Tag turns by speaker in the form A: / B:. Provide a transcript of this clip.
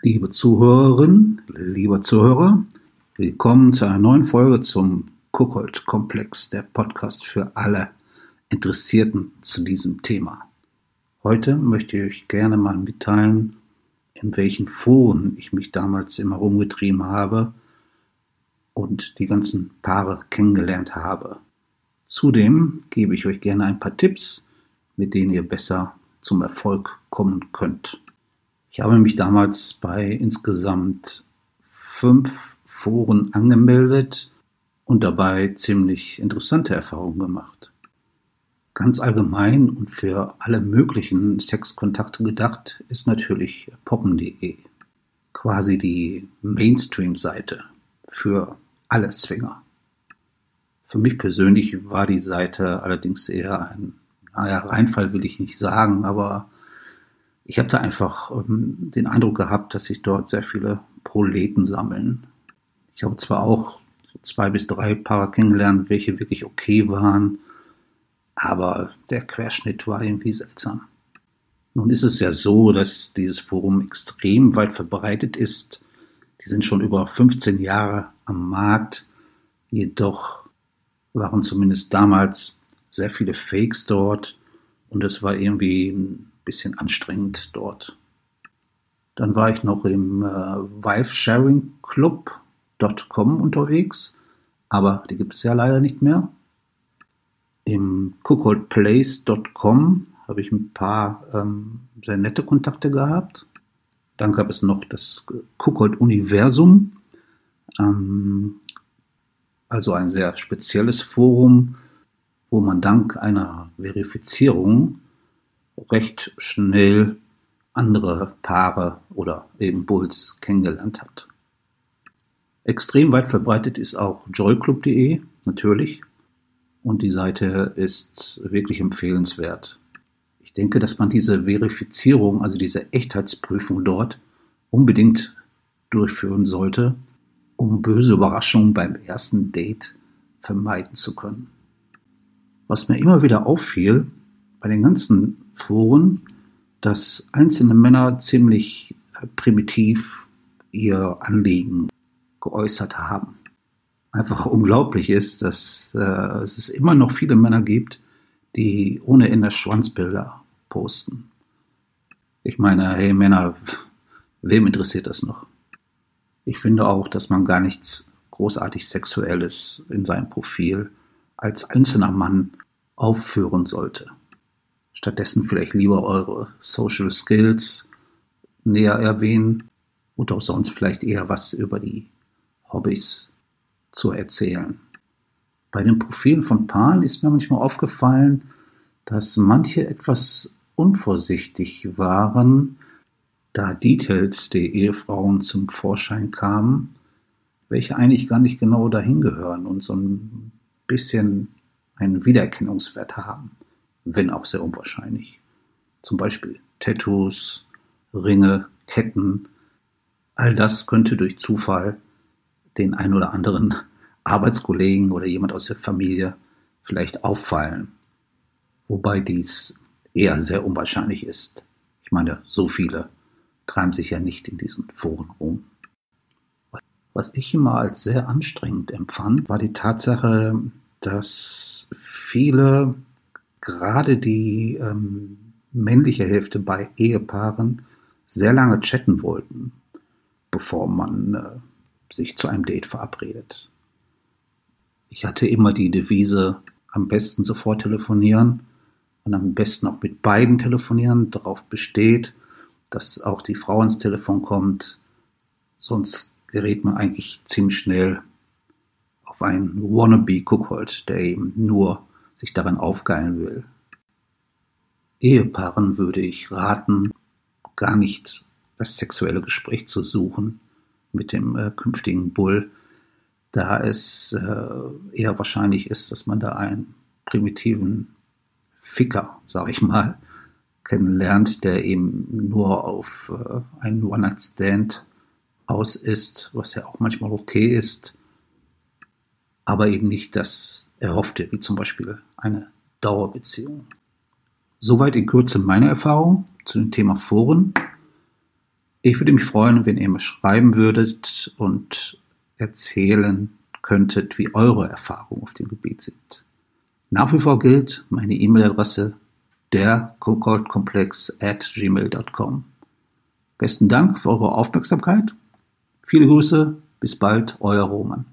A: Liebe Zuhörerinnen, lieber Zuhörer, willkommen zu einer neuen Folge zum Kuckold-Komplex, der Podcast für alle Interessierten zu diesem Thema. Heute möchte ich euch gerne mal mitteilen, in welchen Foren ich mich damals immer rumgetrieben habe und die ganzen Paare kennengelernt habe. Zudem gebe ich euch gerne ein paar Tipps, mit denen ihr besser zum Erfolg kommen könnt. Ich habe mich damals bei insgesamt fünf Foren angemeldet und dabei ziemlich interessante Erfahrungen gemacht. Ganz allgemein und für alle möglichen Sexkontakte gedacht ist natürlich poppen.de. Quasi die Mainstream-Seite für alle Swinger. Für mich persönlich war die Seite allerdings eher ein, naja, Reinfall will ich nicht sagen, aber ich habe da einfach ähm, den Eindruck gehabt, dass sich dort sehr viele Proleten sammeln. Ich habe zwar auch so zwei bis drei Paare kennengelernt, welche wirklich okay waren, aber der Querschnitt war irgendwie seltsam. Nun ist es ja so, dass dieses Forum extrem weit verbreitet ist. Die sind schon über 15 Jahre am Markt. Jedoch waren zumindest damals sehr viele Fakes dort und es war irgendwie bisschen anstrengend dort. Dann war ich noch im äh, Wife-Sharing-Club.com unterwegs, aber die gibt es ja leider nicht mehr. Im cookholdplace.com habe ich ein paar ähm, sehr nette Kontakte gehabt. Dann gab es noch das Cookhold Universum, ähm, also ein sehr spezielles Forum, wo man dank einer Verifizierung recht schnell andere Paare oder eben Bulls kennengelernt hat. Extrem weit verbreitet ist auch joyclub.de natürlich und die Seite ist wirklich empfehlenswert. Ich denke, dass man diese Verifizierung, also diese Echtheitsprüfung dort unbedingt durchführen sollte, um böse Überraschungen beim ersten Date vermeiden zu können. Was mir immer wieder auffiel, bei den ganzen Foren, dass einzelne Männer ziemlich äh, primitiv ihr Anliegen geäußert haben. Einfach unglaublich ist, dass äh, es immer noch viele Männer gibt, die ohne Ende Schwanzbilder posten. Ich meine, hey Männer, wem interessiert das noch? Ich finde auch, dass man gar nichts großartig Sexuelles in seinem Profil als einzelner Mann aufführen sollte. Stattdessen vielleicht lieber eure Social Skills näher erwähnen und auch sonst vielleicht eher was über die Hobbys zu erzählen. Bei den Profilen von Paaren ist mir manchmal aufgefallen, dass manche etwas unvorsichtig waren, da Details der Ehefrauen zum Vorschein kamen, welche eigentlich gar nicht genau dahin gehören und so ein bisschen einen Wiedererkennungswert haben wenn auch sehr unwahrscheinlich. Zum Beispiel Tattoos, Ringe, Ketten. All das könnte durch Zufall den ein oder anderen Arbeitskollegen oder jemand aus der Familie vielleicht auffallen. Wobei dies eher sehr unwahrscheinlich ist. Ich meine, so viele treiben sich ja nicht in diesen Foren rum. Was ich immer als sehr anstrengend empfand, war die Tatsache, dass viele gerade die ähm, männliche Hälfte bei Ehepaaren sehr lange chatten wollten, bevor man äh, sich zu einem Date verabredet. Ich hatte immer die Devise, am besten sofort telefonieren und am besten auch mit beiden telefonieren, darauf besteht, dass auch die Frau ins Telefon kommt, sonst gerät man eigentlich ziemlich schnell auf einen Wannabe-Cookhold, der eben nur sich darin aufgeilen will. Ehepaaren würde ich raten, gar nicht das sexuelle Gespräch zu suchen mit dem äh, künftigen Bull, da es äh, eher wahrscheinlich ist, dass man da einen primitiven Ficker, sag ich mal, kennenlernt, der eben nur auf äh, einen One-Night-Stand aus ist, was ja auch manchmal okay ist, aber eben nicht das erhoffte, wie zum Beispiel eine Dauerbeziehung. Soweit in Kürze meine Erfahrung zu dem Thema Foren. Ich würde mich freuen, wenn ihr mir schreiben würdet und erzählen könntet, wie eure Erfahrungen auf dem Gebiet sind. Nach wie vor gilt meine E-Mail-Adresse der at gmail.com. Besten Dank für eure Aufmerksamkeit. Viele Grüße, bis bald, euer Roman.